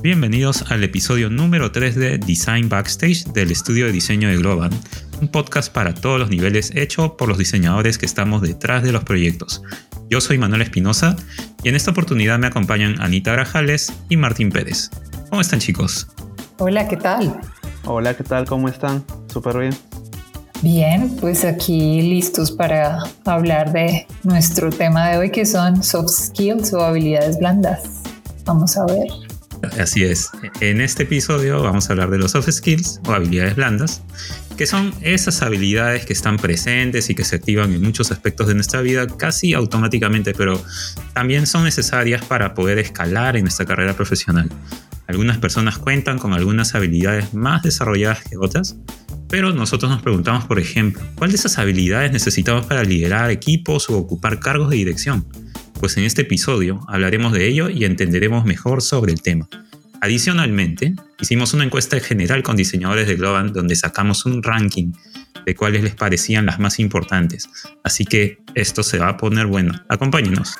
Bienvenidos al episodio número 3 de Design Backstage del estudio de diseño de Global, un podcast para todos los niveles hecho por los diseñadores que estamos detrás de los proyectos. Yo soy Manuel Espinosa y en esta oportunidad me acompañan Anita Grajales y Martín Pérez. ¿Cómo están chicos? Hola, ¿qué tal? Hola, ¿qué tal? ¿Cómo están? Súper bien. Bien, pues aquí listos para hablar de nuestro tema de hoy que son soft skills o habilidades blandas. Vamos a ver. Así es. En este episodio vamos a hablar de los soft skills o habilidades blandas, que son esas habilidades que están presentes y que se activan en muchos aspectos de nuestra vida casi automáticamente, pero también son necesarias para poder escalar en nuestra carrera profesional. Algunas personas cuentan con algunas habilidades más desarrolladas que otras, pero nosotros nos preguntamos, por ejemplo, ¿cuál de esas habilidades necesitamos para liderar equipos o ocupar cargos de dirección? Pues en este episodio hablaremos de ello y entenderemos mejor sobre el tema. Adicionalmente, hicimos una encuesta general con diseñadores de Global donde sacamos un ranking de cuáles les parecían las más importantes. Así que esto se va a poner bueno. Acompáñenos.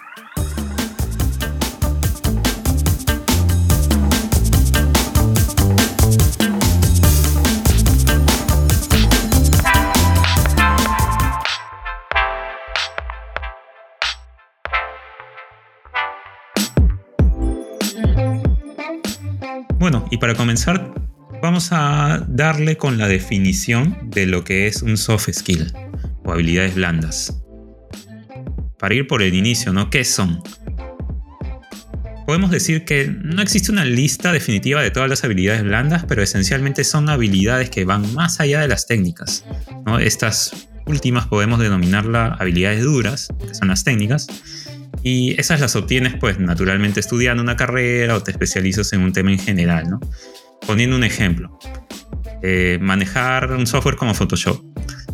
Vamos a darle con la definición de lo que es un soft skill o habilidades blandas. Para ir por el inicio, ¿no? ¿Qué son? Podemos decir que no existe una lista definitiva de todas las habilidades blandas, pero esencialmente son habilidades que van más allá de las técnicas. ¿no? Estas últimas podemos denominarlas habilidades duras, que son las técnicas, y esas las obtienes pues naturalmente estudiando una carrera o te especializas en un tema en general, ¿no? Poniendo un ejemplo, eh, manejar un software como Photoshop.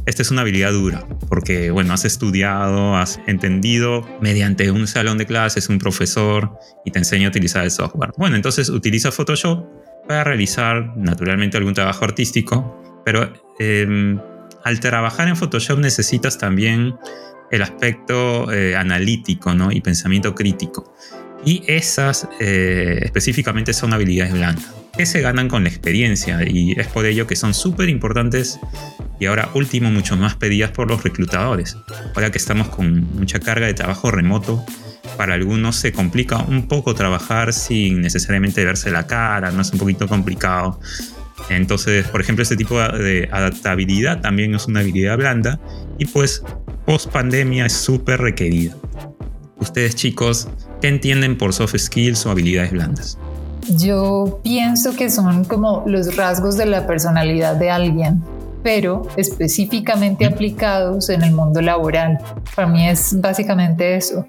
Esta es una habilidad dura, porque bueno, has estudiado, has entendido mediante un salón de clases, un profesor, y te enseña a utilizar el software. Bueno, entonces utiliza Photoshop para realizar naturalmente algún trabajo artístico, pero em, al trabajar en Photoshop necesitas también el aspecto eh, analítico ¿no? y pensamiento crítico. Y esas eh, específicamente son habilidades blandas, que se ganan con la experiencia y es por ello que son súper importantes y ahora último mucho más pedidas por los reclutadores. Ahora que estamos con mucha carga de trabajo remoto, para algunos se complica un poco trabajar sin necesariamente verse la cara, no es un poquito complicado. Entonces, por ejemplo, este tipo de adaptabilidad también es una habilidad blanda y pues post pandemia es súper requerida. Ustedes chicos, ¿qué entienden por soft skills o habilidades blandas? Yo pienso que son como los rasgos de la personalidad de alguien, pero específicamente aplicados en el mundo laboral. Para mí es básicamente eso.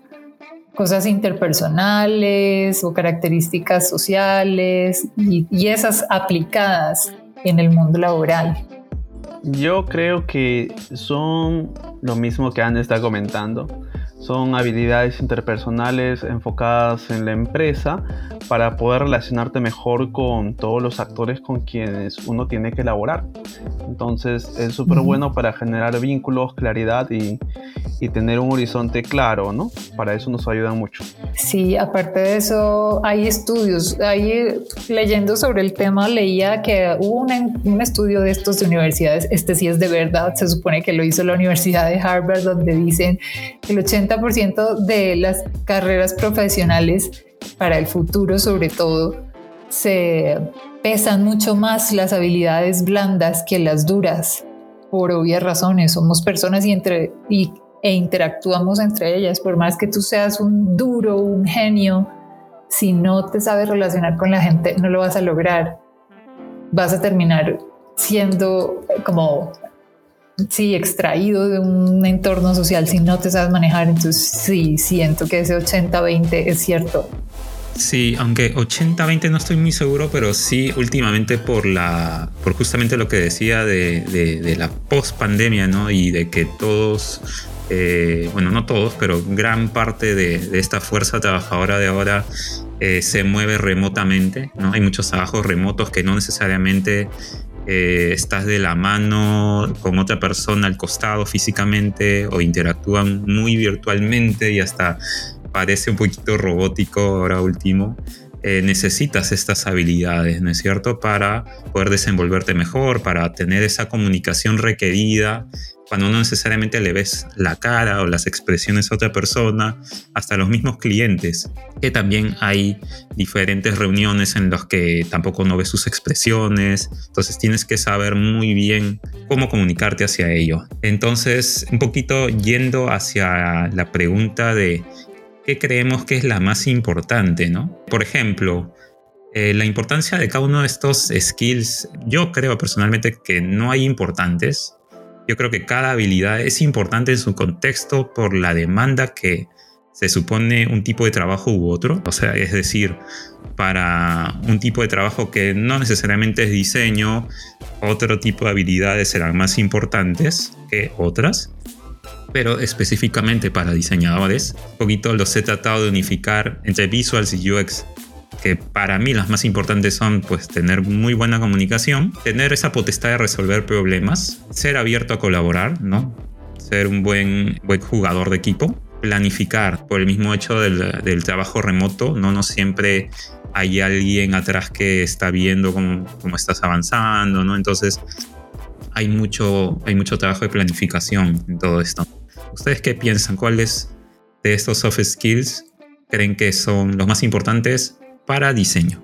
Cosas interpersonales o características sociales y, y esas aplicadas en el mundo laboral. Yo creo que son lo mismo que Anne está comentando. Son habilidades interpersonales enfocadas en la empresa para poder relacionarte mejor con todos los actores con quienes uno tiene que elaborar. Entonces es súper bueno para generar vínculos, claridad y, y tener un horizonte claro, ¿no? Para eso nos ayuda mucho. Sí, aparte de eso, hay estudios. Ahí leyendo sobre el tema, leía que hubo un, un estudio de estos de universidades. Este sí es de verdad, se supone que lo hizo la Universidad de Harvard, donde dicen que el 80% de las carreras profesionales para el futuro, sobre todo, se pesan mucho más las habilidades blandas que las duras por obvias razones. Somos personas y, entre, y e interactuamos entre ellas. Por más que tú seas un duro, un genio, si no te sabes relacionar con la gente, no lo vas a lograr. Vas a terminar siendo como, sí, extraído de un entorno social si no te sabes manejar. Entonces, sí, siento que ese 80-20 es cierto. Sí, aunque 80-20 no estoy muy seguro, pero sí últimamente por la, por justamente lo que decía de, de la post pandemia, ¿no? Y de que todos eh, bueno, no todos, pero gran parte de, esta fuerza trabajadora de ahora eh, se mueve remotamente, ¿no? Hay muchos trabajos remotos que no necesariamente eh, estás de la mano con otra persona al costado físicamente o interactúan muy virtualmente y hasta parece un poquito robótico ahora último. eh, necesitas estas habilidades, ¿no es cierto?, para poder desenvolverte mejor, para tener esa comunicación requerida cuando no necesariamente le ves la cara o las expresiones a otra persona, hasta los mismos clientes, que también hay diferentes reuniones en las que tampoco no ves sus expresiones, entonces tienes que saber muy bien cómo comunicarte hacia ello. Entonces, un poquito yendo hacia la pregunta de qué creemos que es la más importante, ¿no? Por ejemplo, eh, la importancia de cada uno de estos skills, yo creo personalmente que no hay importantes, yo creo que cada habilidad es importante en su contexto por la demanda que se supone un tipo de trabajo u otro. O sea, es decir, para un tipo de trabajo que no necesariamente es diseño, otro tipo de habilidades serán más importantes que otras. Pero específicamente para diseñadores, un poquito los he tratado de unificar entre visuals y UX que para mí las más importantes son pues tener muy buena comunicación, tener esa potestad de resolver problemas, ser abierto a colaborar, ¿no? Ser un buen, buen jugador de equipo, planificar por el mismo hecho del, trabajo remoto, no, no siempre hay alguien atrás que está viendo cómo, cómo estás avanzando, ¿no? Entonces hay mucho, hay mucho trabajo de planificación en todo esto. ¿Ustedes qué piensan? ¿Cuáles de estos soft skills creen que son los más importantes para diseño?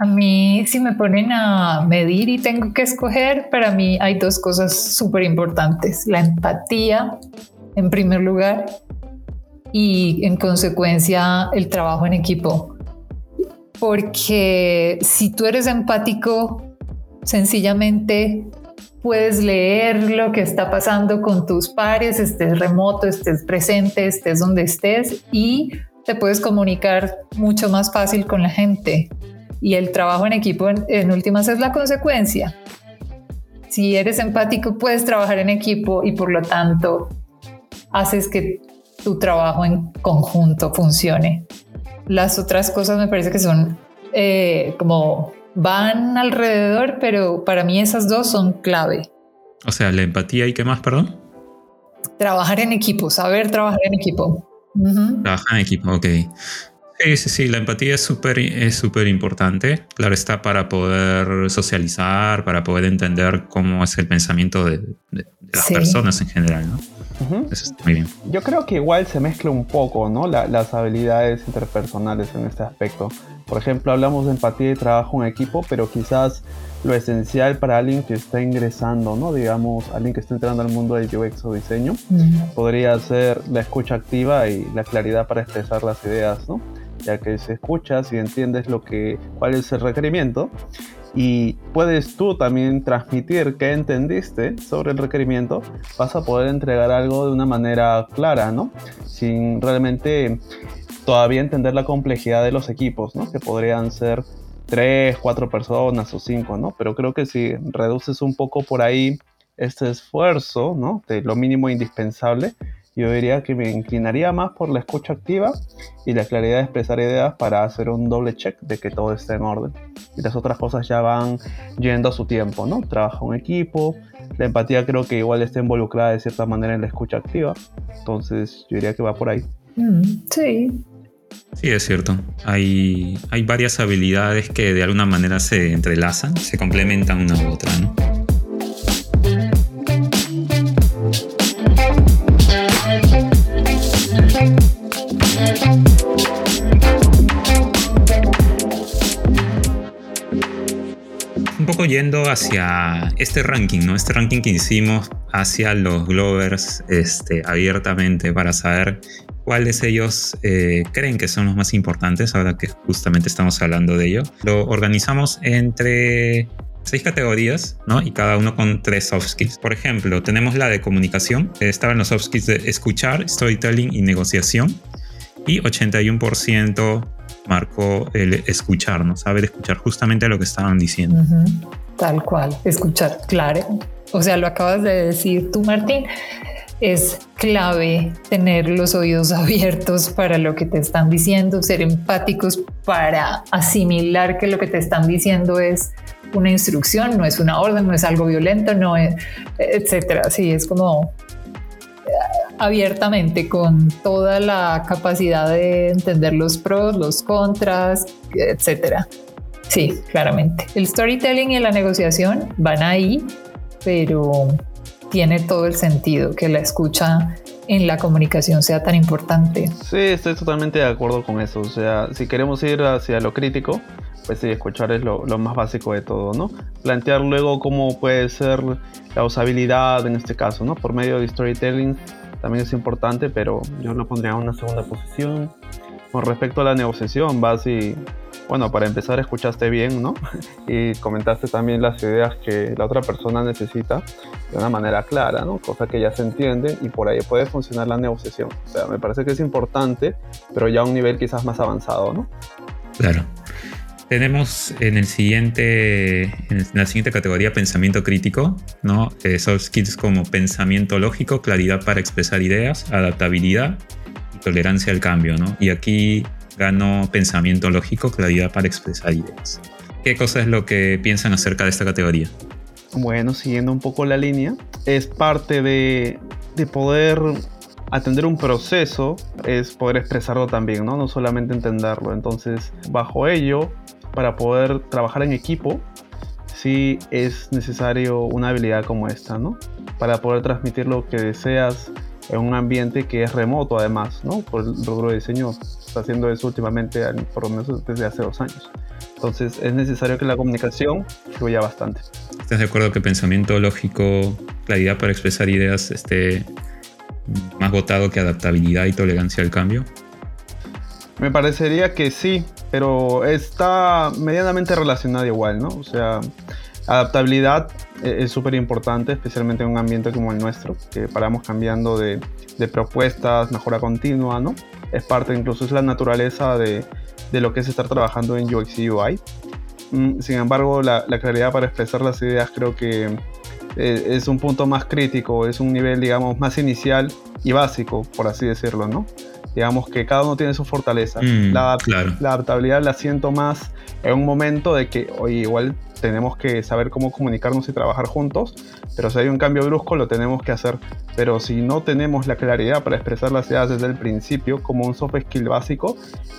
A mí, si me ponen a medir y tengo que escoger, para mí hay dos cosas súper importantes. La empatía, en primer lugar, y en consecuencia el trabajo en equipo. Porque si tú eres empático, sencillamente puedes leer lo que está pasando con tus pares, estés remoto, estés presente, estés donde estés y te puedes comunicar mucho más fácil con la gente y el trabajo en equipo en, últimas es la consecuencia. Si eres empático puedes trabajar en equipo y por lo tanto haces que tu trabajo en conjunto funcione. Las otras cosas me parece que son eh, como van alrededor, pero para mí esas dos son clave. O sea, la empatía y qué más, perdón. Trabajar en equipo, saber trabajar en equipo. Trabajar en equipo, ok. Sí, sí, sí, la empatía es súper es súper importante. Claro, está para poder socializar, para poder entender cómo es el pensamiento de, las personas en general, ¿no? Eso está muy bien. Yo creo que igual se mezcla un poco, ¿no? las habilidades interpersonales en este aspecto. Por ejemplo, hablamos de empatía y trabajo en equipo, pero quizás lo esencial para alguien que está ingresando, ¿no? Digamos, alguien que está entrando al mundo del UX o diseño, podría ser la escucha activa y la claridad para expresar las ideas, ¿no? Ya que si escuchas y entiendes lo que, cuál es el requerimiento y puedes tú también transmitir qué entendiste sobre el requerimiento, vas a poder entregar algo de una manera clara, ¿no? Sin realmente todavía entender la complejidad de los equipos, ¿no? Que podrían ser tres, cuatro personas o cinco, ¿no? Pero creo que si reduces un poco por ahí este esfuerzo, ¿no? De lo mínimo indispensable, yo diría que me inclinaría más por la escucha activa y la claridad de expresar ideas para hacer un doble check de que todo esté en orden. Y las otras cosas ya van yendo a su tiempo, ¿no? Trabajo en equipo, la empatía creo que igual está involucrada de cierta manera en la escucha activa, entonces yo diría que va por ahí. Mm, sí, Sí, es cierto. Hay, hay varias habilidades que de alguna manera se entrelazan, se complementan una u otra, ¿no? Un poco yendo hacia este ranking, ¿no? Este ranking que hicimos hacia los Glovers este, abiertamente para saber cuáles ellos eh, creen que son los más importantes, ahora que justamente estamos hablando de ello. Lo organizamos entre seis categorías, ¿no? Y cada uno con tres soft skills. Por ejemplo, tenemos la de comunicación, estaban los soft skills de escuchar, storytelling y negociación. Y 81% marcó el escuchar, ¿no? Saber escuchar justamente lo que estaban diciendo. Tal cual, escuchar, claro. O sea, lo acabas de decir tú, Martín es clave tener los oídos abiertos para lo que te están diciendo, ser empáticos para asimilar que lo que te están diciendo es una instrucción, no es una orden, no es algo violento, no es, etcétera. Sí, es como abiertamente, con toda la capacidad de entender los pros, los contras, etcétera. Sí, claramente. El storytelling y la negociación van ahí, pero tiene todo el sentido que la escucha en la comunicación sea tan importante. Sí, estoy totalmente de acuerdo con eso. O sea, si queremos ir hacia lo crítico, pues sí, escuchar es lo, más básico de todo, ¿no? Plantear luego cómo puede ser la usabilidad en este caso, ¿no? Por medio de storytelling también es importante, pero yo lo pondría en una segunda posición. Con respecto a la negociación, vas y, bueno, para empezar escuchaste bien, ¿no? Y comentaste también las ideas que la otra persona necesita de una manera clara, ¿no? Cosa que ya se entiende y por ahí puede funcionar la negociación. O sea, me parece que es importante, pero ya a un nivel quizás más avanzado, ¿no? Claro. Tenemos en el siguiente, en la siguiente categoría pensamiento crítico, ¿no? Eh, soft skills como pensamiento lógico, claridad para expresar ideas, adaptabilidad tolerancia al cambio, ¿no? Y aquí ganó pensamiento lógico, claridad para expresar ideas. ¿Qué cosa es lo que piensan acerca de esta categoría? Bueno, siguiendo un poco la línea, es parte de, de poder atender un proceso, es poder expresarlo también, ¿no? No solamente entenderlo. Entonces, bajo ello, para poder trabajar en equipo, sí es necesario una habilidad como esta, ¿no? Para poder transmitir lo que deseas en un ambiente que es remoto además, ¿no? Por el rubro de diseño está haciendo eso últimamente, por lo menos desde hace dos años. Entonces es necesario que la comunicación fluya bastante. ¿Estás de acuerdo que pensamiento lógico, claridad para expresar ideas esté más votado que adaptabilidad y tolerancia al cambio? Me parecería que sí, pero está medianamente relacionada igual, ¿no? O sea, adaptabilidad e-, es súper importante, especialmente en un ambiente como el nuestro, que paramos cambiando de, propuestas, mejora continua, ¿no? Es parte, incluso es la naturaleza de, lo que es estar trabajando en UX y UI. Mm, sin embargo, la, claridad para expresar las ideas creo que eh, es un punto más crítico, es un nivel, digamos, más inicial y básico, por así decirlo, ¿no? Digamos que cada uno tiene su fortaleza. Mm, la, adaptabilidad la siento más en un momento de que, oye, igual tenemos que saber cómo comunicarnos y trabajar juntos, pero si hay un cambio brusco lo tenemos que hacer. Pero si no tenemos la claridad para expresar las ideas desde el principio, como un soft skill básico,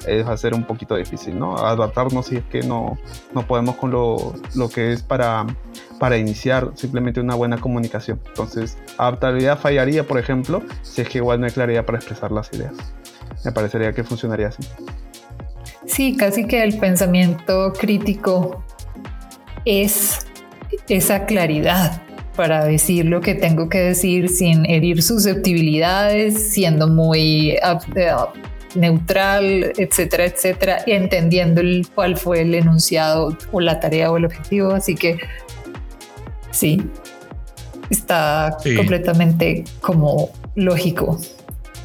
es va a ser un poquito difícil, ¿no? Adaptarnos si es que no, no podemos con lo, lo que es para, para iniciar simplemente una buena comunicación. Entonces, adaptabilidad fallaría, por ejemplo, si es que igual no hay claridad para expresar las ideas. Me parecería que funcionaría así. Sí, casi que el pensamiento crítico es esa claridad para decir lo que tengo que decir sin herir susceptibilidades, siendo muy eh, neutral, etcétera, etcétera, entendiendo cuál fue el enunciado o la tarea o el objetivo. Así que sí, está completamente como lógico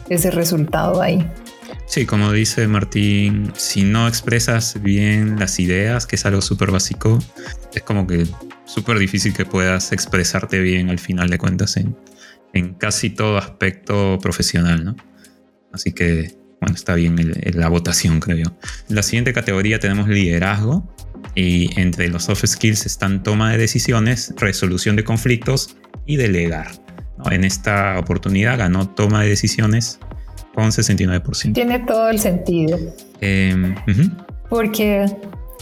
ese resultado ahí. Sí, como dice Martín, si no expresas bien las ideas, que es algo súper básico, es como que súper difícil que puedas expresarte bien al final de cuentas en, casi todo aspecto profesional, ¿no? Así que, bueno, está bien la votación, creo yo. La siguiente categoría tenemos liderazgo y entre los soft skills están toma de decisiones, resolución de conflictos y delegar. En esta oportunidad ganó toma de decisiones con 69%. Tiene todo el sentido. Em, Porque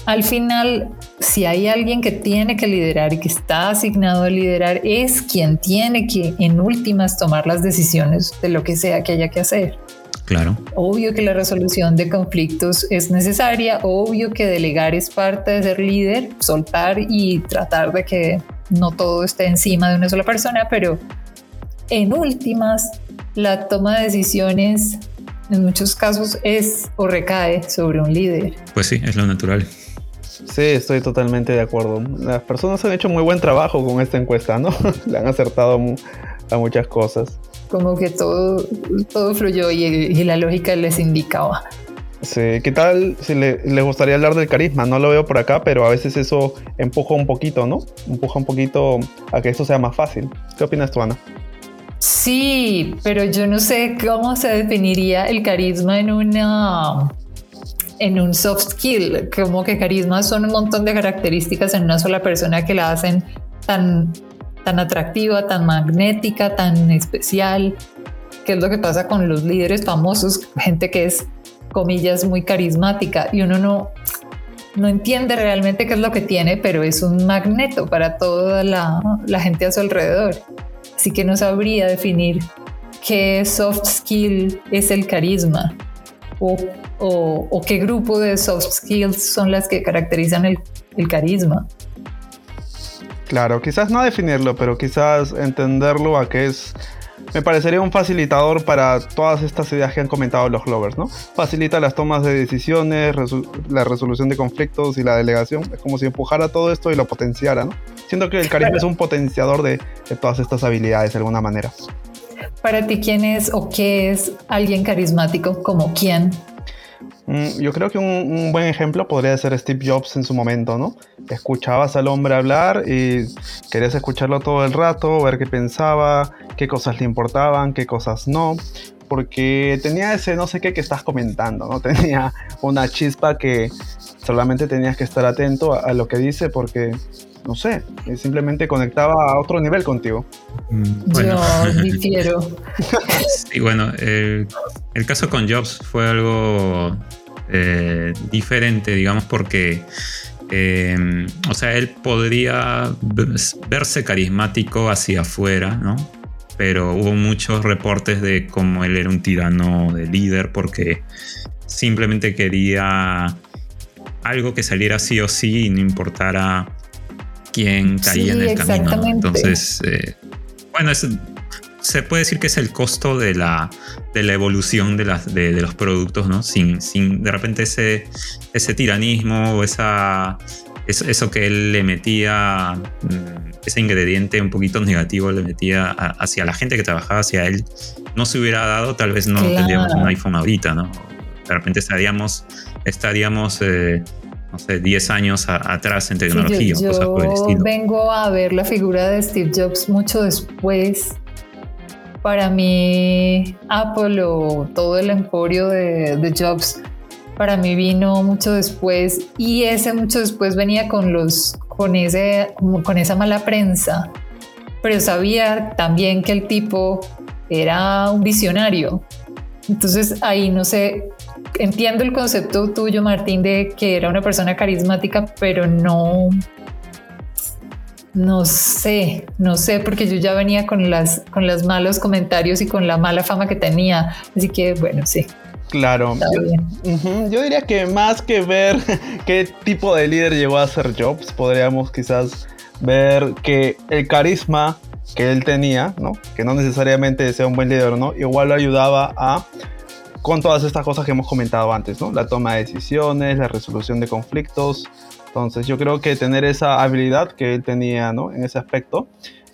al final, si hay alguien que tiene que liderar y que está asignado a liderar, es quien tiene que en últimas tomar las decisiones de lo que sea que haya que hacer. Claro. Obvio que la resolución de conflictos es necesaria, obvio que delegar es parte de ser líder, soltar y tratar de que no todo esté encima de una sola persona, pero en últimas la toma de decisiones en muchos casos es o recae sobre un líder. Pues sí, es lo natural. Sí, estoy totalmente de acuerdo. Las personas han hecho muy buen trabajo con esta encuesta, ¿no? Le han acertado a muchas cosas. Como que todo, todo fluyó y, la lógica les indicaba. Sí, ¿qué tal si le, les gustaría hablar del carisma? No lo veo por acá, pero a veces eso empuja un poquito, ¿no? Empuja un poquito a que esto sea más fácil. ¿Qué opinas tú, Ana? Sí, pero yo no sé cómo se definiría el carisma en una en un soft skill, como que carisma son un montón de características en una sola persona que la hacen tan tan atractiva, tan magnética, tan especial. qué es lo que pasa con los líderes famosos, gente que es, comillas, muy carismática y uno no, no entiende realmente qué es lo que tiene, pero es un magneto para toda la gente a su alrededor. Así que no sabría definir qué soft skill es el carisma o, o, qué grupo de soft skills son las que caracterizan el, el carisma. Claro, quizás no definirlo, pero quizás entenderlo a qué es me parecería un facilitador para todas estas ideas que han comentado los Glovers, ¿no? Facilita las tomas de decisiones, la resolución de conflictos y la delegación. Es como si empujara todo esto y lo potenciara, ¿no? Siento que el carisma es un potenciador de, de todas estas habilidades de alguna manera. Para ti, ¿quién es o qué es alguien carismático? ¿Como quién? Mm, yo creo que un, buen ejemplo podría ser Steve Jobs en su momento, ¿no? Escuchabas al hombre hablar y querías escucharlo todo el rato, ver qué pensaba, qué cosas le importaban, qué cosas no, porque tenía ese no sé qué que estás comentando, ¿no? Tenía una chispa que solamente tenías que estar atento a, lo que dice porque no sé, simplemente conectaba a otro nivel contigo. Mm, yo difiero. sí, bueno, el caso con Jobs fue algo eh, diferente, digamos, porque, eh, o sea, él podría verse carismático hacia afuera, ¿no? Pero hubo muchos reportes de cómo él era un tirano de líder porque simplemente quería algo que saliera sí o sí y no importara quién caía en el camino. Entonces, eh, bueno, es, se puede decir que es el costo de la, de la evolución de, las, de, los productos, ¿no? Sin, sin de repente ese, ese tiranismo o esa, eso, que él le metía, mm, ese ingrediente un poquito negativo le metía hacia la gente que trabajaba hacia él, no se hubiera dado, tal vez no tendríamos un iPhone ahorita, ¿no? De repente estaríamos, estaríamos eh, no sé, 10 años atrás en tecnología, yo, cosas por el estilo. Vengo a ver la figura de Steve Jobs mucho después. Para mí Apple o todo el emporio de, Jobs para mí vino mucho después. Y ese mucho después venía con los con ese con esa mala prensa. Pero sabía también que el tipo era un visionario. Entonces ahí no sé entiendo el concepto tuyo Martín de que era una persona carismática pero no no sé, no sé, porque yo ya venía con las con los malos comentarios y con la mala fama que tenía. Así que bueno, sí. Claro. Yo, diría que más que ver qué tipo de líder llegó a ser Jobs, podríamos quizás ver que el carisma que él tenía, ¿no? Que no necesariamente sea un buen líder, ¿no? Igual lo ayudaba a con todas estas cosas que hemos comentado antes, ¿no? La toma de decisiones, la resolución de conflictos, entonces yo creo que tener esa habilidad que él tenía ¿no? en ese aspecto,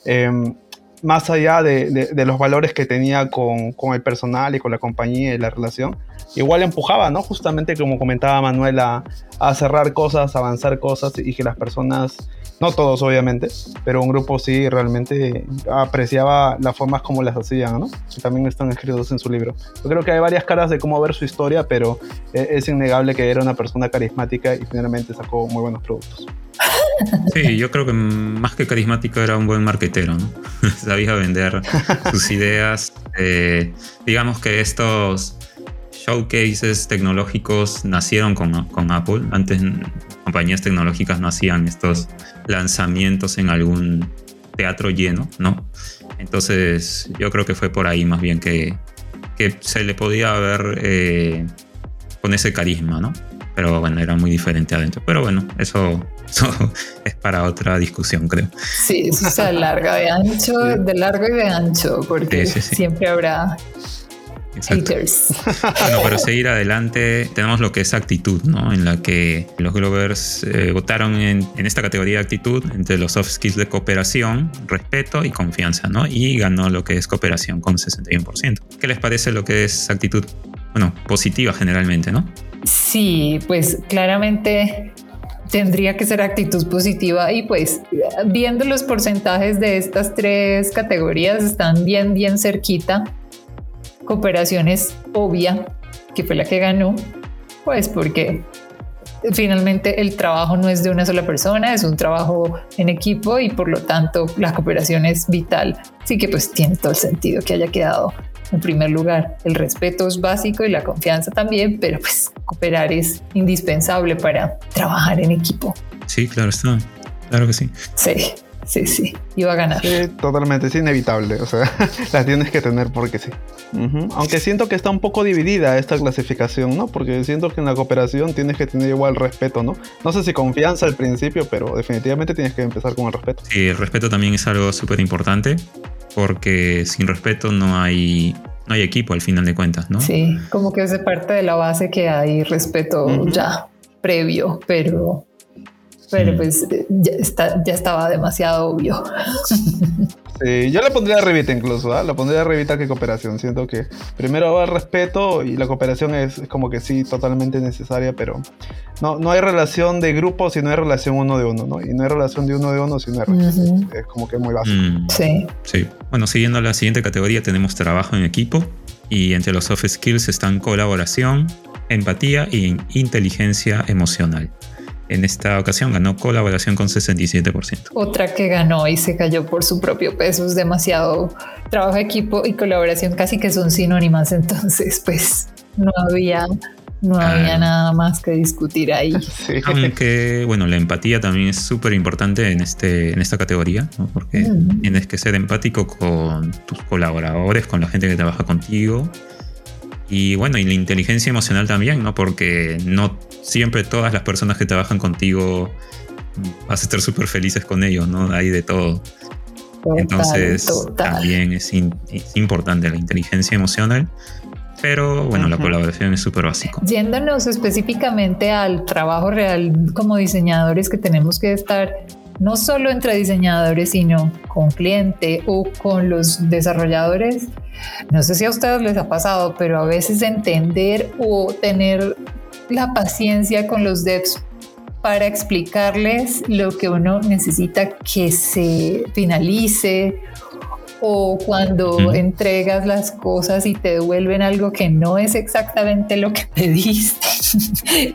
em, más allá de, de, los valores que tenía con, con, el personal y con la compañía y la relación, igual empujaba, ¿no? Justamente como comentaba Manuel, a, cerrar cosas, avanzar cosas y que las personas no todos, obviamente, pero un grupo sí realmente apreciaba las formas como las hacían, ¿no? También están escritos en su libro. Yo creo que hay varias caras de cómo ver su historia, pero e-, es innegable que era una persona carismática y finalmente sacó muy buenos productos. Sí, yo creo que más que carismático era un buen marquetero, ¿no? Sabía vender sus ideas. Eh, digamos que estos showcases tecnológicos nacieron con, con Apple. Antes compañías tecnológicas no hacían estos lanzamientos en algún teatro lleno, ¿no? Entonces yo creo que fue por ahí más bien que, que se le podía ver eh, con ese carisma, ¿no? Pero bueno, era muy diferente adentro. Pero bueno, eso, es para otra discusión, creo. Sí, eso se larga de ancho, de largo y de ancho, porque siempre habrá bueno, para seguir adelante, tenemos lo que es actitud, ¿no? En la que los Glovers eh, votaron en, esta categoría de actitud entre los soft skills de cooperación, respeto y confianza, ¿no? Y ganó lo que es cooperación con 61%. ¿Qué les parece lo que es actitud? Bueno, positiva generalmente, ¿no? Sí, pues claramente tendría que ser actitud positiva y pues viendo los porcentajes de estas tres categorías están bien, bien cerquita cooperación es obvia, que fue la que ganó, pues porque finalmente el trabajo no es de una sola persona, es un trabajo en equipo y por lo tanto la cooperación es vital. Así que pues tiene todo el sentido que haya quedado en primer lugar. El respeto es básico y la confianza también, pero pues cooperar es indispensable para trabajar en equipo. Sí, claro está. Claro que sí. Sí sí, sí, iba a ganar. Sí, totalmente, es inevitable, o sea, la tienes que tener porque sí. Aunque siento que está un poco dividida esta clasificación, ¿no? Porque siento que en la cooperación tienes que tener igual respeto, ¿no? No sé si confianza al principio, pero definitivamente tienes que empezar con el respeto. Sí, el respeto también es algo súper importante, porque sin respeto no hay no hay equipo al final de cuentas, ¿no? Sí, como que es parte de la base que hay respeto ya previo, pero pero pues ya, está, ya estaba demasiado obvio. Sí, yo le pondría revita incluso, le pondría revita que cooperación. Siento que primero va el respeto y la cooperación es, como que sí, totalmente necesaria, pero no, no hay relación de grupo si no hay relación uno de uno, ¿no? Y no hay relación de uno de uno si no hay respeto. Es como que muy básico. Mm. Sí. Sí. Bueno, siguiendo la siguiente categoría, tenemos trabajo en equipo y entre los soft skills están colaboración, empatía y inteligencia emocional. En esta ocasión ganó colaboración con 67%. Otra que ganó y se cayó por su propio peso es demasiado trabajo de equipo y colaboración casi que son sinónimas, entonces pues no había no ah. había nada más que discutir ahí. Aunque, bueno, la empatía también es súper importante en, este, en esta categoría, porque tienes que ser empático con tus colaboradores, con la gente que trabaja contigo. Y bueno, y la inteligencia emocional también, ¿no? Porque no siempre todas las personas que trabajan contigo vas a estar súper felices con ellos, ¿no? Hay de todo. Entonces también es, importante la inteligencia emocional, pero bueno, la colaboración es súper básico. Yéndonos específicamente al trabajo real como diseñadores que tenemos que estar no solo entre diseñadores, sino con cliente o con los desarrolladores. No sé si a ustedes les ha pasado, pero a veces entender o tener la paciencia con los devs para explicarles lo que uno necesita que se finalice o cuando entregas las cosas y te devuelven algo que no es exactamente lo que pediste.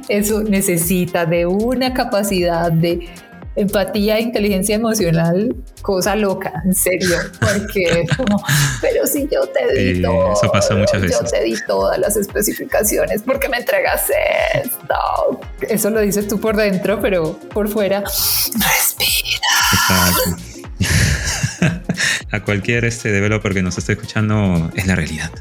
Eso necesita de una capacidad de empatía, inteligencia emocional, cosa loca, en serio, porque es como, pero si yo te di todo, eso pasa muchas veces. yo te di todas las especificaciones, porque me entregas esto? Eso lo dices tú por dentro, pero por fuera, respira. A cualquier este developer que nos esté escuchando es la realidad.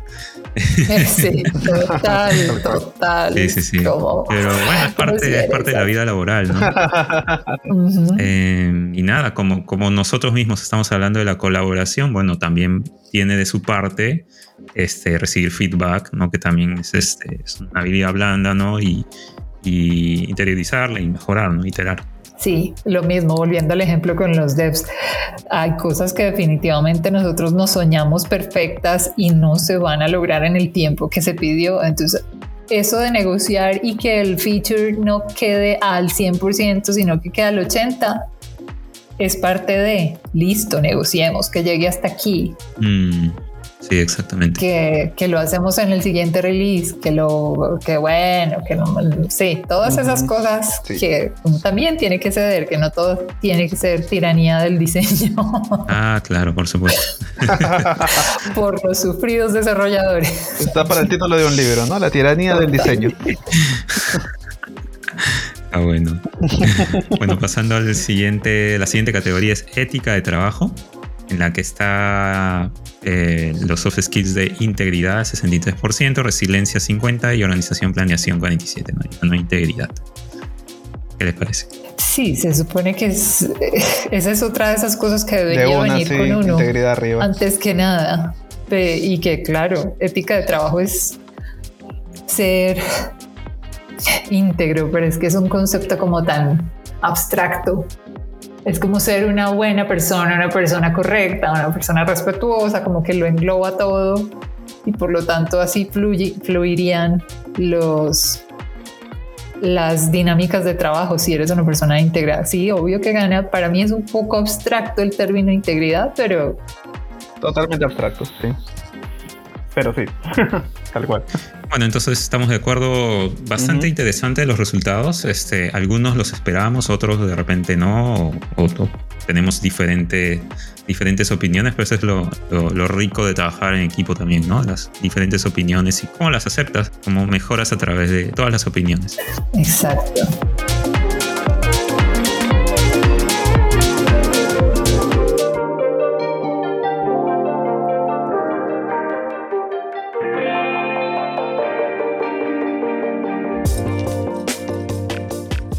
Sí, total, total. Sí, sí, sí. Pero bueno, es parte, es parte de la vida laboral, ¿no? Em, y nada, como, como nosotros mismos estamos hablando de la colaboración, bueno, también tiene de su parte este, recibir feedback, ¿no? Que también es, este, es una habilidad blanda, ¿no? Y, y interiorizarla y mejorar, ¿no? Iterar. Sí, lo mismo, volviendo al ejemplo con los devs, hay cosas que definitivamente nosotros nos soñamos perfectas y no se van a lograr en el tiempo que se pidió. Entonces, eso de negociar y que el feature no quede al 100%, sino que quede al 80%, es parte de, listo, negociemos, que llegue hasta aquí. Mm. Sí, exactamente. Que, que, lo hacemos en el siguiente release, que lo, que bueno, que no, sí, todas esas cosas que también tiene que ceder, que no todo tiene que ser tiranía del diseño. Ah, claro, por supuesto. por los sufridos desarrolladores. Está para el título de un libro, ¿no? La tiranía del diseño. Ah, bueno. bueno, pasando al siguiente, la siguiente categoría es ética de trabajo en la que está eh, los soft skills de integridad 63%, resiliencia 50% y organización planeación 47%, no, no integridad. ¿Qué les parece? Sí, se supone que es, esa es otra de esas cosas que debería venir con uno. Integridad arriba. Antes que nada. Y que claro, ética de trabajo es ser íntegro, pero es que es un concepto como tan abstracto es como ser una buena persona, una persona correcta, una persona respetuosa, como que lo engloba todo y por lo tanto así fluirían los las dinámicas de trabajo si eres una persona íntegra. Sí, obvio que gana. Para mí es un poco abstracto el término integridad, pero... Totalmente abstracto, sí. Pero sí, tal cual. Bueno, entonces estamos de acuerdo, bastante interesante los resultados. Este, algunos los esperábamos, otros de repente no, o, tenemos diferente, diferentes opiniones, pero eso es lo, lo, rico de trabajar en equipo también, ¿no? Las diferentes opiniones y cómo las aceptas, cómo mejoras a través de todas las opiniones. Exacto.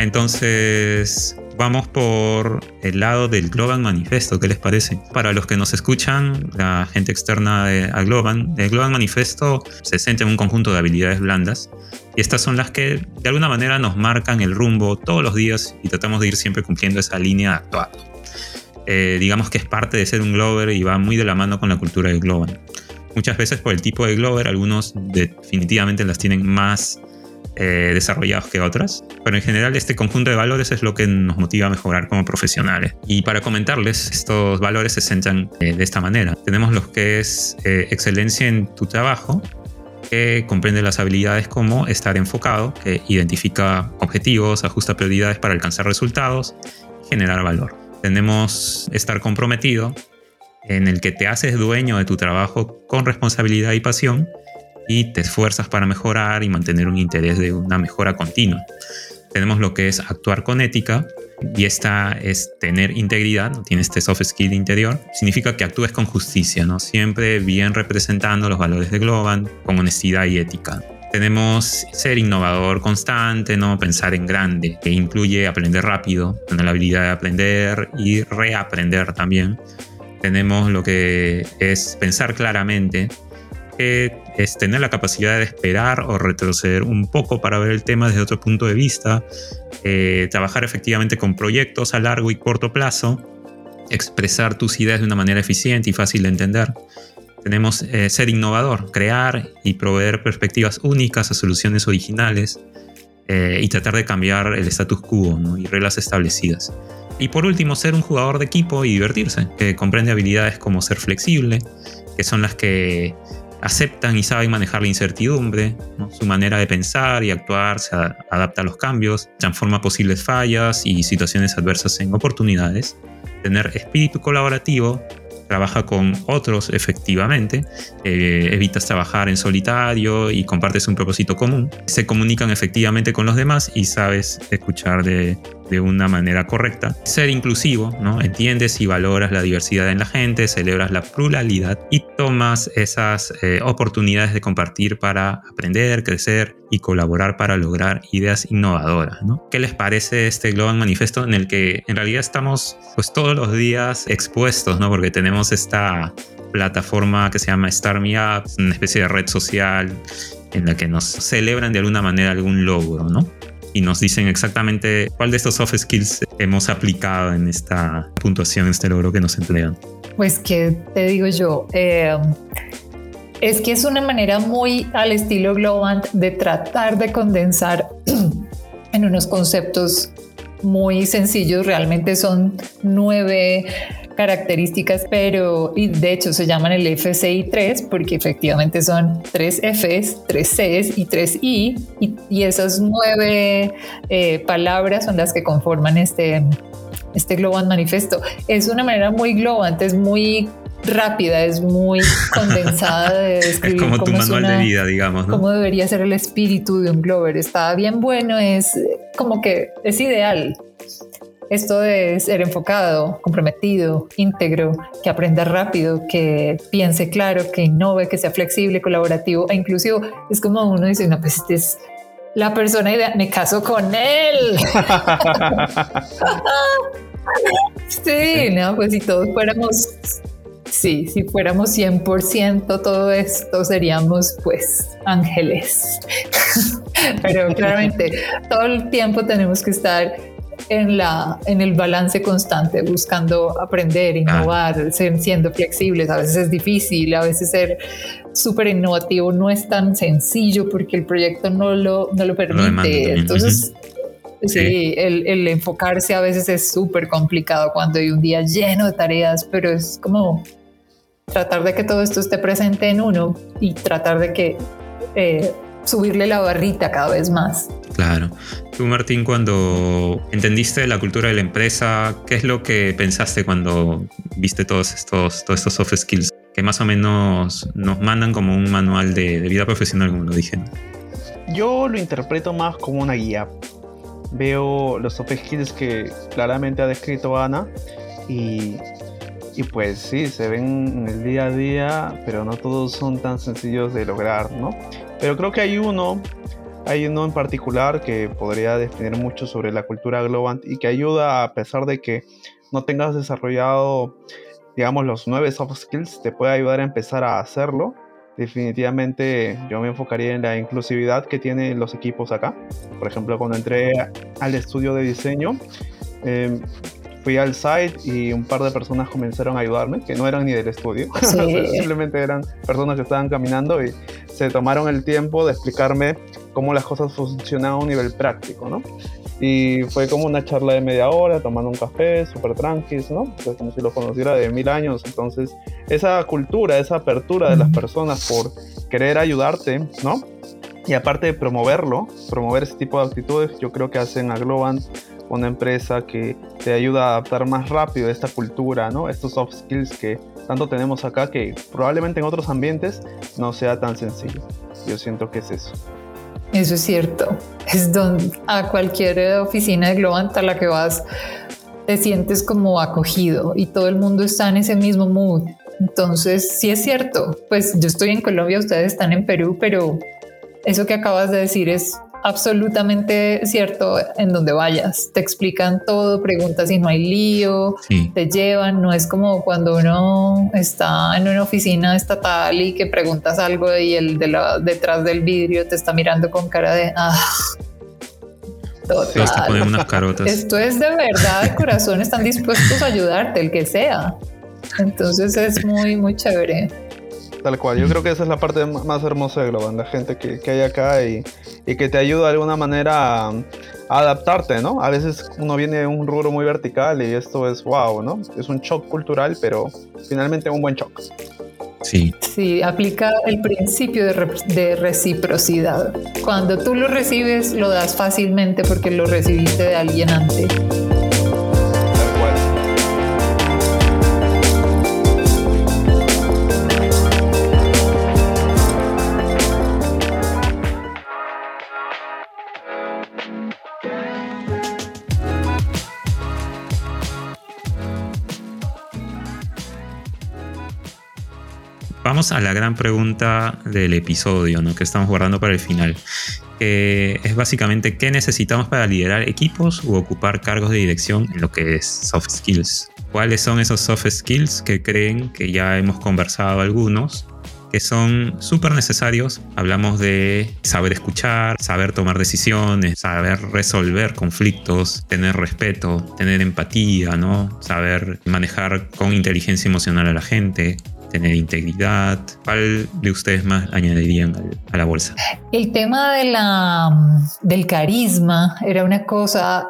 Entonces, vamos por el lado del Global Manifesto, ¿qué les parece? Para los que nos escuchan, la gente externa de, a Global, el Global Manifesto se centra en un conjunto de habilidades blandas y estas son las que de alguna manera nos marcan el rumbo todos los días y tratamos de ir siempre cumpliendo esa línea de actuar. Eh, digamos que es parte de ser un Glover y va muy de la mano con la cultura del Global. Muchas veces por el tipo de Glover, algunos definitivamente las tienen más eh, desarrollados que otras, pero en general este conjunto de valores es lo que nos motiva a mejorar como profesionales. Y para comentarles, estos valores se centran eh, de esta manera. Tenemos lo que es eh, excelencia en tu trabajo, que comprende las habilidades como estar enfocado, que identifica objetivos, ajusta prioridades para alcanzar resultados, generar valor. Tenemos estar comprometido, en el que te haces dueño de tu trabajo con responsabilidad y pasión, y te esfuerzas para mejorar y mantener un interés de una mejora continua. Tenemos lo que es actuar con ética y esta es tener integridad, ¿no? tiene este soft skill interior, significa que actúes con justicia, ¿no? siempre bien representando los valores de Globan, con honestidad y ética. Tenemos ser innovador constante, ¿no? pensar en grande, que incluye aprender rápido, tener la habilidad de aprender y reaprender también. Tenemos lo que es pensar claramente, que es tener la capacidad de esperar o retroceder un poco para ver el tema desde otro punto de vista, eh, trabajar efectivamente con proyectos a largo y corto plazo, expresar tus ideas de una manera eficiente y fácil de entender. Tenemos eh, ser innovador, crear y proveer perspectivas únicas a soluciones originales eh, y tratar de cambiar el status quo y reglas establecidas. Y por último, ser un jugador de equipo y divertirse, que comprende habilidades como ser flexible, que son las que aceptan y saben manejar la incertidumbre, su manera de pensar y actuar se adapta a los cambios, transforma posibles fallas y situaciones adversas en oportunidades, tener espíritu colaborativo, trabaja con otros efectivamente, eh, evitas trabajar en solitario y compartes un propósito común, se comunican efectivamente con los demás y sabes escuchar de, de una manera correcta. Ser inclusivo, ¿no? Entiendes y valoras la diversidad en la gente, celebras la pluralidad y tomas esas eh, oportunidades de compartir para aprender, crecer y colaborar para lograr ideas innovadoras, ¿no? ¿Qué les parece este Global Manifesto en el que en realidad estamos pues todos los días expuestos, ¿no? Porque tenemos esta plataforma que se llama Star Me Up, una especie de red social en la que nos celebran de alguna manera algún logro, ¿no? Y nos dicen exactamente cuál de estos soft skills hemos aplicado en esta puntuación, este logro que nos entregan. Pues que te digo yo, eh, es que es una manera muy al estilo Globant de tratar de condensar en unos conceptos muy sencillos, realmente son nueve características, pero y de hecho se llaman el FCI 3 porque efectivamente son tres Fs, tres Cs y tres I, y, esas nueve eh, palabras son las que conforman este, este Globant Manifesto. Es una manera muy globante, es muy rápida, es muy condensada de describir es como tu manual de vida, digamos, ¿no? Cómo debería ser el espíritu de un Glover. Está bien bueno, es como que es ideal esto de ser enfocado, comprometido, íntegro, que aprenda rápido, que piense claro, que innove, que sea flexible, colaborativo e inclusivo, es como uno dice, no, pues este es la persona ideal, me caso con él. sí, no, pues si todos fuéramos, sí, si fuéramos 100% todo esto, seríamos pues ángeles. Pero claramente todo el tiempo tenemos que estar en, la, en el balance constante, buscando aprender, innovar, siendo flexibles. A veces es difícil, a veces ser súper innovativo no es tan sencillo porque el proyecto no lo, no lo permite. Entonces, sí, el, el, enfocarse a veces es súper complicado cuando hay un día lleno de tareas, pero es como tratar de que todo esto esté presente en uno y tratar de que eh, subirle la barrita cada vez más. Claro. Tú, Martín, cuando entendiste la cultura de la empresa, ¿qué es lo que pensaste cuando viste todos estos, todos estos soft skills? Que más o menos nos mandan como un manual de, vida profesional, como lo dije. Yo lo interpreto más como una guía. Veo los soft skills que claramente ha descrito Ana y, y pues sí, se ven en el día a día, pero no todos son tan sencillos de lograr, ¿no? Pero creo que hay uno hay uno en particular que podría definir mucho sobre la cultura Globant y que ayuda a pesar de que no tengas desarrollado, digamos, los nueve soft skills, te puede ayudar a empezar a hacerlo. Definitivamente yo me enfocaría en la inclusividad que tienen los equipos acá. Por ejemplo, cuando entré al estudio de diseño, em, fui al site y un par de personas comenzaron a ayudarme, que no eran ni del estudio, simplemente eran personas que estaban caminando y se tomaron el tiempo de explicarme cómo las cosas funcionaban a un nivel práctico, ¿no? Y fue como una charla de media hora, tomando un café, súper tranquis, ¿no? Como si lo conociera de mil años. Entonces, esa cultura, esa apertura de las personas por querer ayudarte, ¿no? Y aparte de promoverlo, promover ese tipo de actitudes, yo creo que hacen a Globant una empresa que te ayuda a adaptar más rápido a esta cultura, ¿no? Estos soft skills que tanto tenemos acá que probablemente en otros ambientes no sea tan sencillo. Yo siento que es eso. Eso es cierto. Es donde a cualquier oficina de Globant a la que vas te sientes como acogido y todo el mundo está en ese mismo mood. Entonces, sí es cierto. Pues yo estoy en Colombia, ustedes están en Perú, pero eso que acabas de decir es absolutamente cierto en donde vayas. Te explican todo, preguntas si no hay lío, te llevan. No es como cuando uno está en una oficina estatal y que preguntas algo y el de la, detrás del vidrio te está mirando con cara de ah. Total. unas carotas. Esto es de verdad, de corazón, están dispuestos a ayudarte, el que sea. Entonces es muy, muy chévere. Tal cual, yo creo que esa es la parte más hermosa de Globan, la gente que, hay acá y, que te ayuda de alguna manera a, adaptarte, ¿no? A veces uno viene de un rubro muy vertical y esto es wow, ¿no? Es un shock cultural, pero finalmente un buen shock. Sí. Sí, aplica el principio de, de, reciprocidad. Cuando tú lo recibes, lo das fácilmente porque lo recibiste de alguien antes. Vamos a la gran pregunta del episodio, ¿no? Que estamos guardando para el final. es básicamente qué necesitamos para liderar equipos u ocupar cargos de dirección en lo que es soft skills. ¿Cuáles son esos soft skills que creen que ya hemos conversado algunos? que son súper necesarios. Hablamos de saber escuchar, saber tomar decisiones, saber resolver conflictos, tener respeto, tener empatía, ¿no? Saber manejar con inteligencia emocional a la gente, tener integridad. ¿Cuál de ustedes más añadirían a la bolsa? El tema de la, del carisma era una cosa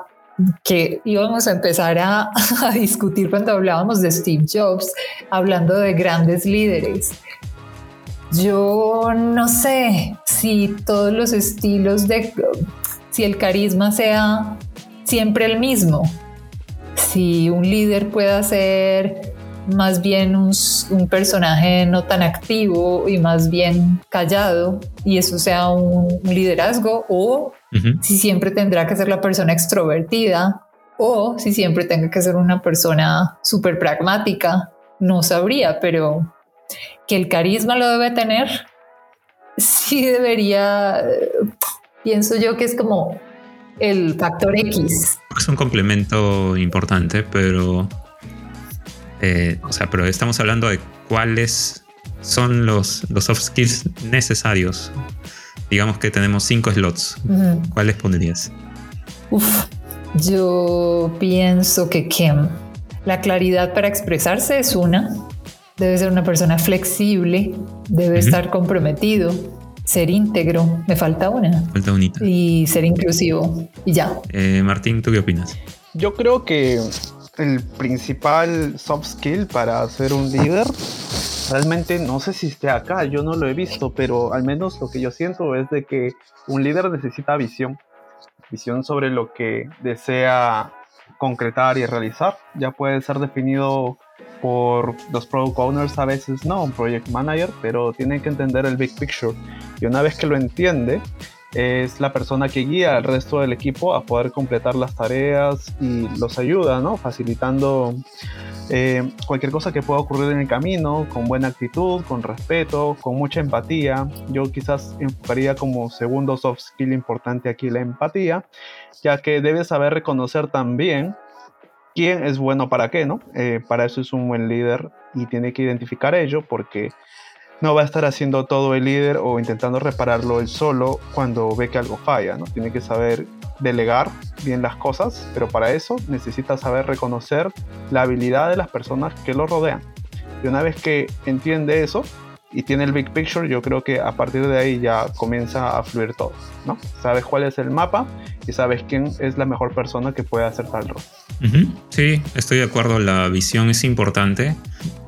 que íbamos a empezar a, discutir cuando hablábamos de Steve Jobs, hablando de grandes líderes. Yo no sé si todos los estilos de, si el carisma sea siempre el mismo, si un líder pueda ser más bien un, personaje no tan activo y más bien callado y eso sea un, liderazgo o si siempre tendrá que ser la persona extrovertida o si siempre tenga que ser una persona súper pragmática, no sabría, pero que el carisma lo debe tener, sí debería, pienso yo que es como el factor X. Es un complemento importante, pero eh, o sea, pero estamos hablando de cuáles son los, los soft skills necesarios. Digamos que tenemos cinco slots. ¿Cuáles pondrías? Uf, yo pienso que Kim, la claridad para expresarse es una. Debe ser una persona flexible, debe estar comprometido, ser íntegro. Me falta una. Falta unita. Y ser inclusivo. Y ya. Eh, Martín, ¿tú qué opinas? Yo creo que el principal soft skill para ser un líder realmente no sé si esté acá, yo no lo he visto, pero al menos lo que yo siento es de que un líder necesita visión, visión sobre lo que desea concretar y realizar. Ya puede ser definido por los product owners, a veces no, un project manager, pero tiene que entender el big picture. Y una vez que lo entiende, es la persona que guía al resto del equipo a poder completar las tareas y los ayuda, ¿no? Facilitando eh, cualquier cosa que pueda ocurrir en el camino, con buena actitud, con respeto, con mucha empatía. Yo quizás enfocaría como segundo soft skill importante aquí la empatía, ya que debes saber reconocer también quién es bueno para qué, ¿no? Eh, para eso es un buen líder y tiene que identificar ello porque no va a estar haciendo todo el líder o intentando repararlo él solo cuando ve que algo falla, ¿no? Tiene que saber delegar bien las cosas, pero para eso necesita saber reconocer la habilidad de las personas que lo rodean. Y una vez que entiende eso y tiene el big picture, yo creo que a partir de ahí ya comienza a fluir todo, ¿no? Sabes cuál es el mapa y sabes quién es la mejor persona que puede hacer tal rol. Sí, estoy de acuerdo, la visión es importante.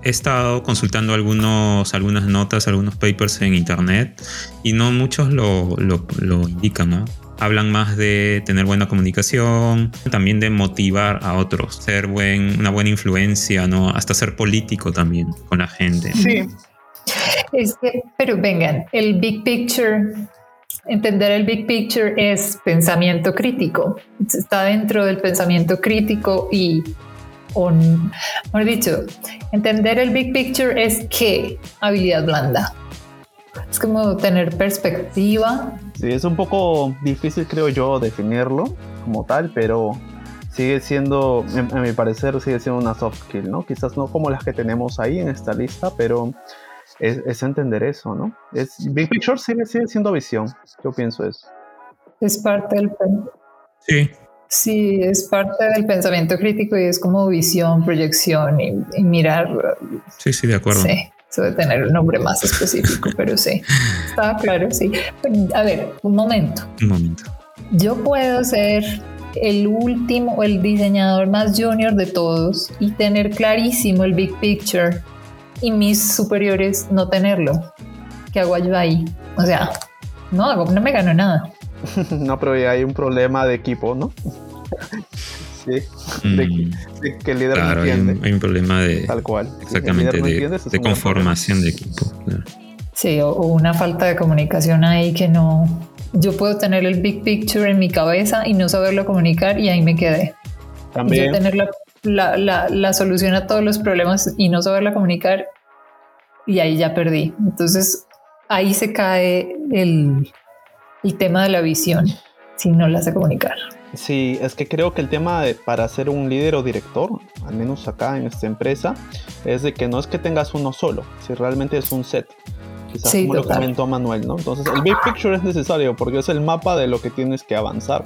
He estado consultando algunos, algunas notas, algunos papers en internet y no muchos lo, lo, lo indican, ¿no? hablan más de tener buena comunicación, también de motivar a otros, ser buen, una buena influencia, ¿no? Hasta ser político también con la gente. Sí. Pero vengan, el big picture, entender el big picture es pensamiento crítico. Está dentro del pensamiento crítico y, o, mejor dicho, entender el big picture es qué habilidad blanda. Es como tener perspectiva, Sí, es un poco difícil, creo yo, definirlo como tal, pero sigue siendo, a mi parecer, sigue siendo una soft skill, ¿no? Quizás no como las que tenemos ahí en esta lista, pero es, entender eso, ¿no? Es, Big Picture sigue, sigue siendo visión, yo pienso eso. Es parte del... Sí. Sí, es parte del pensamiento crítico y es como visión, proyección y, y mirar. Sí, sí, de acuerdo. Sí de tener un nombre más específico, pero sí, estaba claro, sí. A ver, un momento. Un momento. Yo puedo ser el último, el diseñador más junior de todos y tener clarísimo el big picture y mis superiores no tenerlo. ¿Qué hago yo ahí? O sea, no, no me gano nada. no, pero hay un problema de equipo, ¿no? sí. Mm. que el líder no entiende. Hay, un problema de. Tal cual. Exactamente, de, conformación de equipo. Sí, o, una falta de comunicación ahí que no. Yo puedo tener el big picture en mi cabeza y no saberlo comunicar y ahí me quedé. También. Yo tener la, la, la, solución a todos los problemas y no saberla comunicar y ahí ya perdí. Entonces ahí se cae el, el tema de la visión si no la sé comunicar. Sí, es que creo que el tema de, para ser un líder o director, al menos acá en esta empresa, es de que no es que tengas uno solo, si realmente es un set. Quizás como lo comentó Manuel, ¿no? Entonces el big picture es necesario porque es el mapa de lo que tienes que avanzar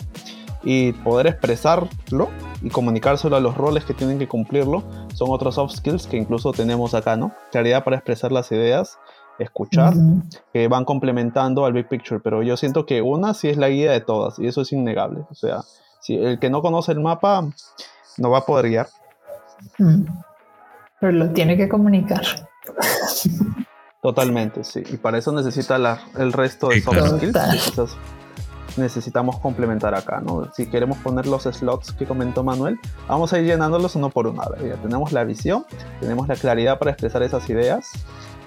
y poder expresarlo y comunicárselo a los roles que tienen que cumplirlo son otros soft skills que incluso tenemos acá, ¿no? Claridad para expresar las ideas, escuchar, que van complementando al big picture, pero yo siento que una sí es la guía de todas y eso es innegable. O sea, si el que no conoce el mapa no va a poder guiar. Mm. Pero lo tiene que comunicar. Totalmente, sí. Y para eso necesita el resto de soft skills necesitamos complementar acá, ¿no? Si queremos poner los slots que comentó Manuel, vamos a ir llenándolos uno por uno. ya tenemos la visión, tenemos la claridad para expresar esas ideas,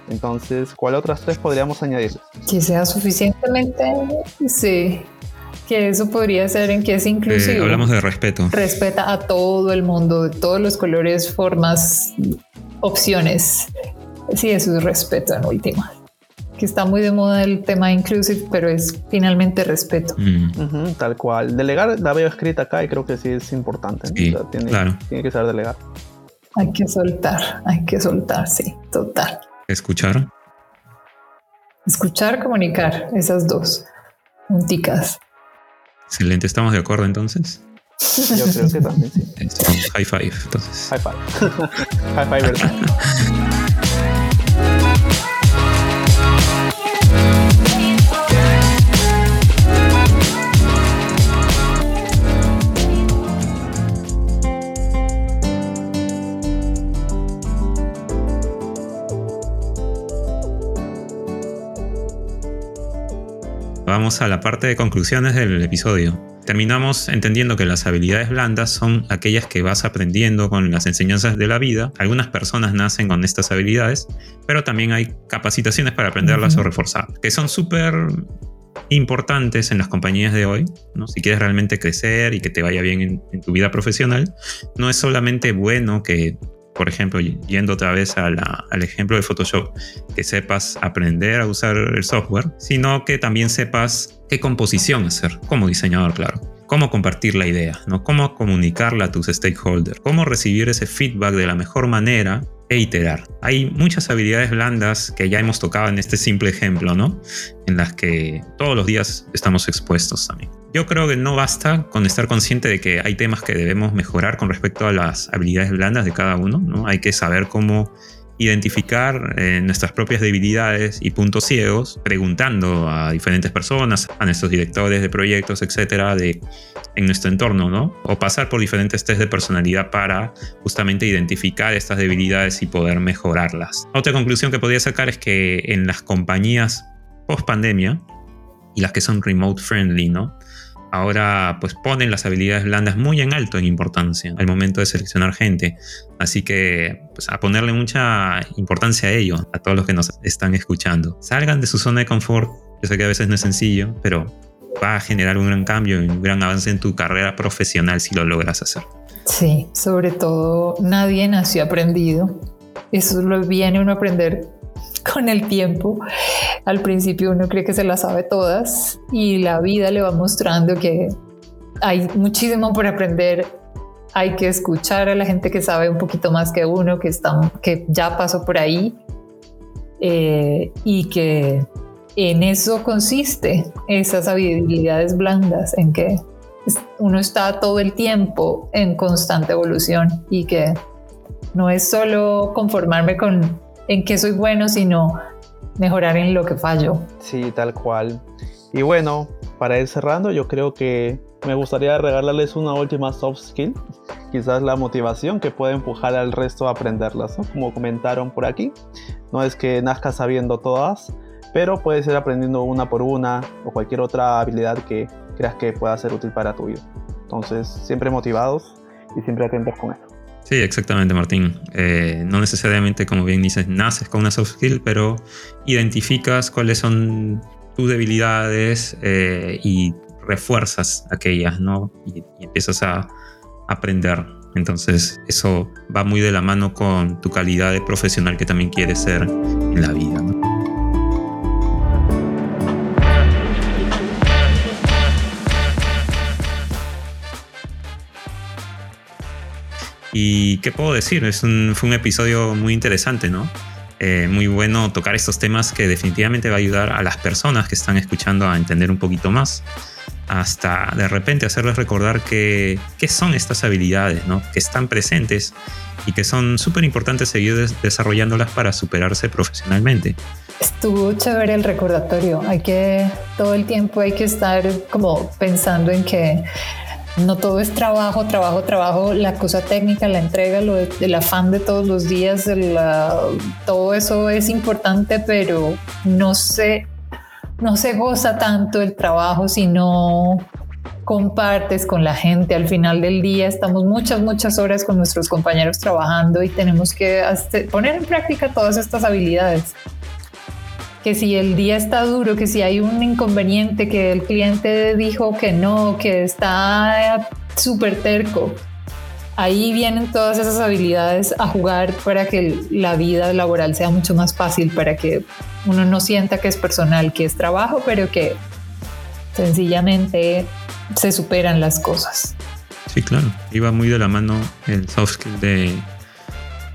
entonces, ¿cuál otras tres podríamos añadir? Que sea suficientemente, sí, que eso podría ser en que es inclusivo. Eh, hablamos de respeto. Respeta a todo el mundo, de todos los colores, formas, opciones. Sí, eso es respeto en última. Que está muy de moda el tema inclusive, pero es finalmente respeto. Mm. tal cual. Delegar la veo escrita acá y creo que sí es importante. tiene, claro. tiene que ser delegar. Hay que soltar, hay que soltar, sí, total. Escuchar. Escuchar, comunicar, esas dos punticas. Excelente, ¿estamos de acuerdo entonces? Yo creo que también, sí. High five, entonces. High five. High five, ¿verdad? vamos a la parte de conclusiones del episodio. Terminamos entendiendo que las habilidades blandas son aquellas que vas aprendiendo con las enseñanzas de la vida. Algunas personas nacen con estas habilidades, pero también hay capacitaciones para aprenderlas o reforzarlas, que son súper importantes en las compañías de hoy. ¿no? Si quieres realmente crecer y que te vaya bien en, en tu vida profesional, no es solamente bueno que por ejemplo, yendo otra vez al ejemplo de Photoshop, que sepas aprender a usar el software, sino que también sepas qué composición hacer como diseñador, claro. Cómo compartir la idea, ¿no? Cómo comunicarla a tus stakeholders, cómo recibir ese feedback de la mejor manera e iterar. Hay muchas habilidades blandas que ya hemos tocado en este simple ejemplo, ¿no? En las que todos los días estamos expuestos también. Yo creo que no basta con estar consciente de que hay temas que debemos mejorar con respecto a las habilidades blandas de cada uno, ¿no? Hay que saber cómo identificar eh, nuestras propias debilidades y puntos ciegos, preguntando a diferentes personas, a nuestros directores de proyectos, etcétera, de, en nuestro entorno, ¿no? O pasar por diferentes test de personalidad para justamente identificar estas debilidades y poder mejorarlas. Otra conclusión que podría sacar es que en las compañías post pandemia y las que son remote friendly, ¿no? Ahora pues ponen las habilidades blandas muy en alto en importancia al momento de seleccionar gente. Así que pues, a ponerle mucha importancia a ello, a todos los que nos están escuchando. Salgan de su zona de confort. Yo sé que a veces no es sencillo, pero va a generar un gran cambio y un gran avance en tu carrera profesional si lo logras hacer. Sí, sobre todo nadie nació aprendido. Eso lo viene uno a aprender con el tiempo. Al principio uno cree que se las sabe todas y la vida le va mostrando que hay muchísimo por aprender. Hay que escuchar a la gente que sabe un poquito más que uno, que, está, que ya pasó por ahí eh, y que en eso consiste esas habilidades blandas, en que uno está todo el tiempo en constante evolución y que no es solo conformarme con en qué soy bueno, sino mejorar en lo que fallo. Sí, tal cual. Y bueno, para ir cerrando, yo creo que me gustaría regalarles una última soft skill, quizás la motivación que puede empujar al resto a aprenderlas, Como comentaron por aquí, no es que nazcas sabiendo todas, pero puedes ir aprendiendo una por una o cualquier otra habilidad que creas que pueda ser útil para tu vida. Entonces, siempre motivados y siempre atentos con esto. Sí, exactamente, Martín. Eh, no necesariamente, como bien dices, naces con una soft skill, pero identificas cuáles son tus debilidades eh, y refuerzas aquellas, ¿no? Y, y, empiezas a aprender. Entonces, eso va muy de la mano con tu calidad de profesional que también quieres ser en la vida, ¿no? Y qué puedo decir, es un, fue un episodio muy interesante, ¿no? Eh, muy bueno tocar estos temas que definitivamente va a ayudar a las personas que están escuchando a entender un poquito más, hasta de repente hacerles recordar que, qué son estas habilidades, ¿no? Que están presentes y que son súper importantes seguir desarrollándolas para superarse profesionalmente. Estuvo chévere el recordatorio. Hay que, todo el tiempo hay que estar como pensando en que no todo es trabajo, trabajo, trabajo, la cosa técnica, la entrega, lo el afán de todos los días, todo eso es importante, pero no se, no se goza tanto el trabajo si no compartes con la gente. Al final del día estamos muchas, muchas horas con nuestros compañeros trabajando y tenemos que poner en práctica todas estas habilidades que si el día está duro, que si hay un inconveniente, que el cliente dijo que no, que está súper terco, ahí vienen todas esas habilidades a jugar para que la vida laboral sea mucho más fácil, para que uno no sienta que es personal, que es trabajo, pero que sencillamente se superan las cosas. Sí, claro. Iba muy de la mano el soft skill de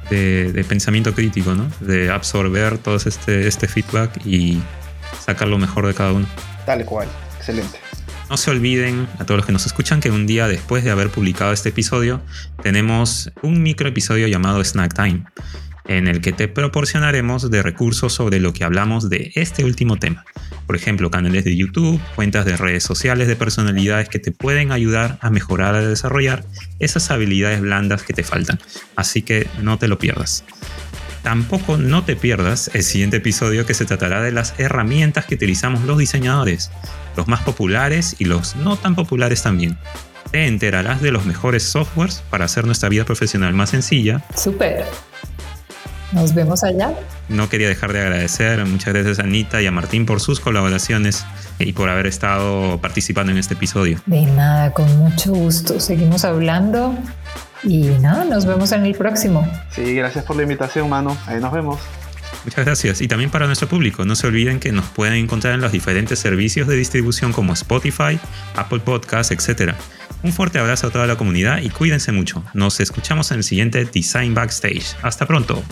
de, pensamiento crítico, ¿no? De absorber todo este, este feedback y sacar lo mejor de cada uno. Tal cual, excelente. No se olviden, a todos los que nos escuchan, que un día después de haber publicado este episodio, tenemos un micro episodio llamado Snack Time en el que te proporcionaremos de recursos sobre lo que hablamos de este último tema. Por ejemplo, canales de YouTube, cuentas de redes sociales de personalidades que te pueden ayudar a mejorar, a desarrollar esas habilidades blandas que te faltan. Así que no te lo pierdas. Tampoco no te pierdas el siguiente episodio que se tratará de las herramientas que utilizamos los diseñadores, los más populares y los no tan populares también. Te enterarás de los mejores softwares para hacer nuestra vida profesional más sencilla. Súper. Nos vemos allá. No quería dejar de agradecer muchas gracias a Anita y a Martín por sus colaboraciones y por haber estado participando en este episodio. De nada, con mucho gusto. Seguimos hablando y nada, nos vemos en el próximo. Sí, gracias por la invitación, mano. Ahí nos vemos. Muchas gracias. Y también para nuestro público, no se olviden que nos pueden encontrar en los diferentes servicios de distribución como Spotify, Apple Podcasts, etc. Un fuerte abrazo a toda la comunidad y cuídense mucho. Nos escuchamos en el siguiente Design Backstage. Hasta pronto.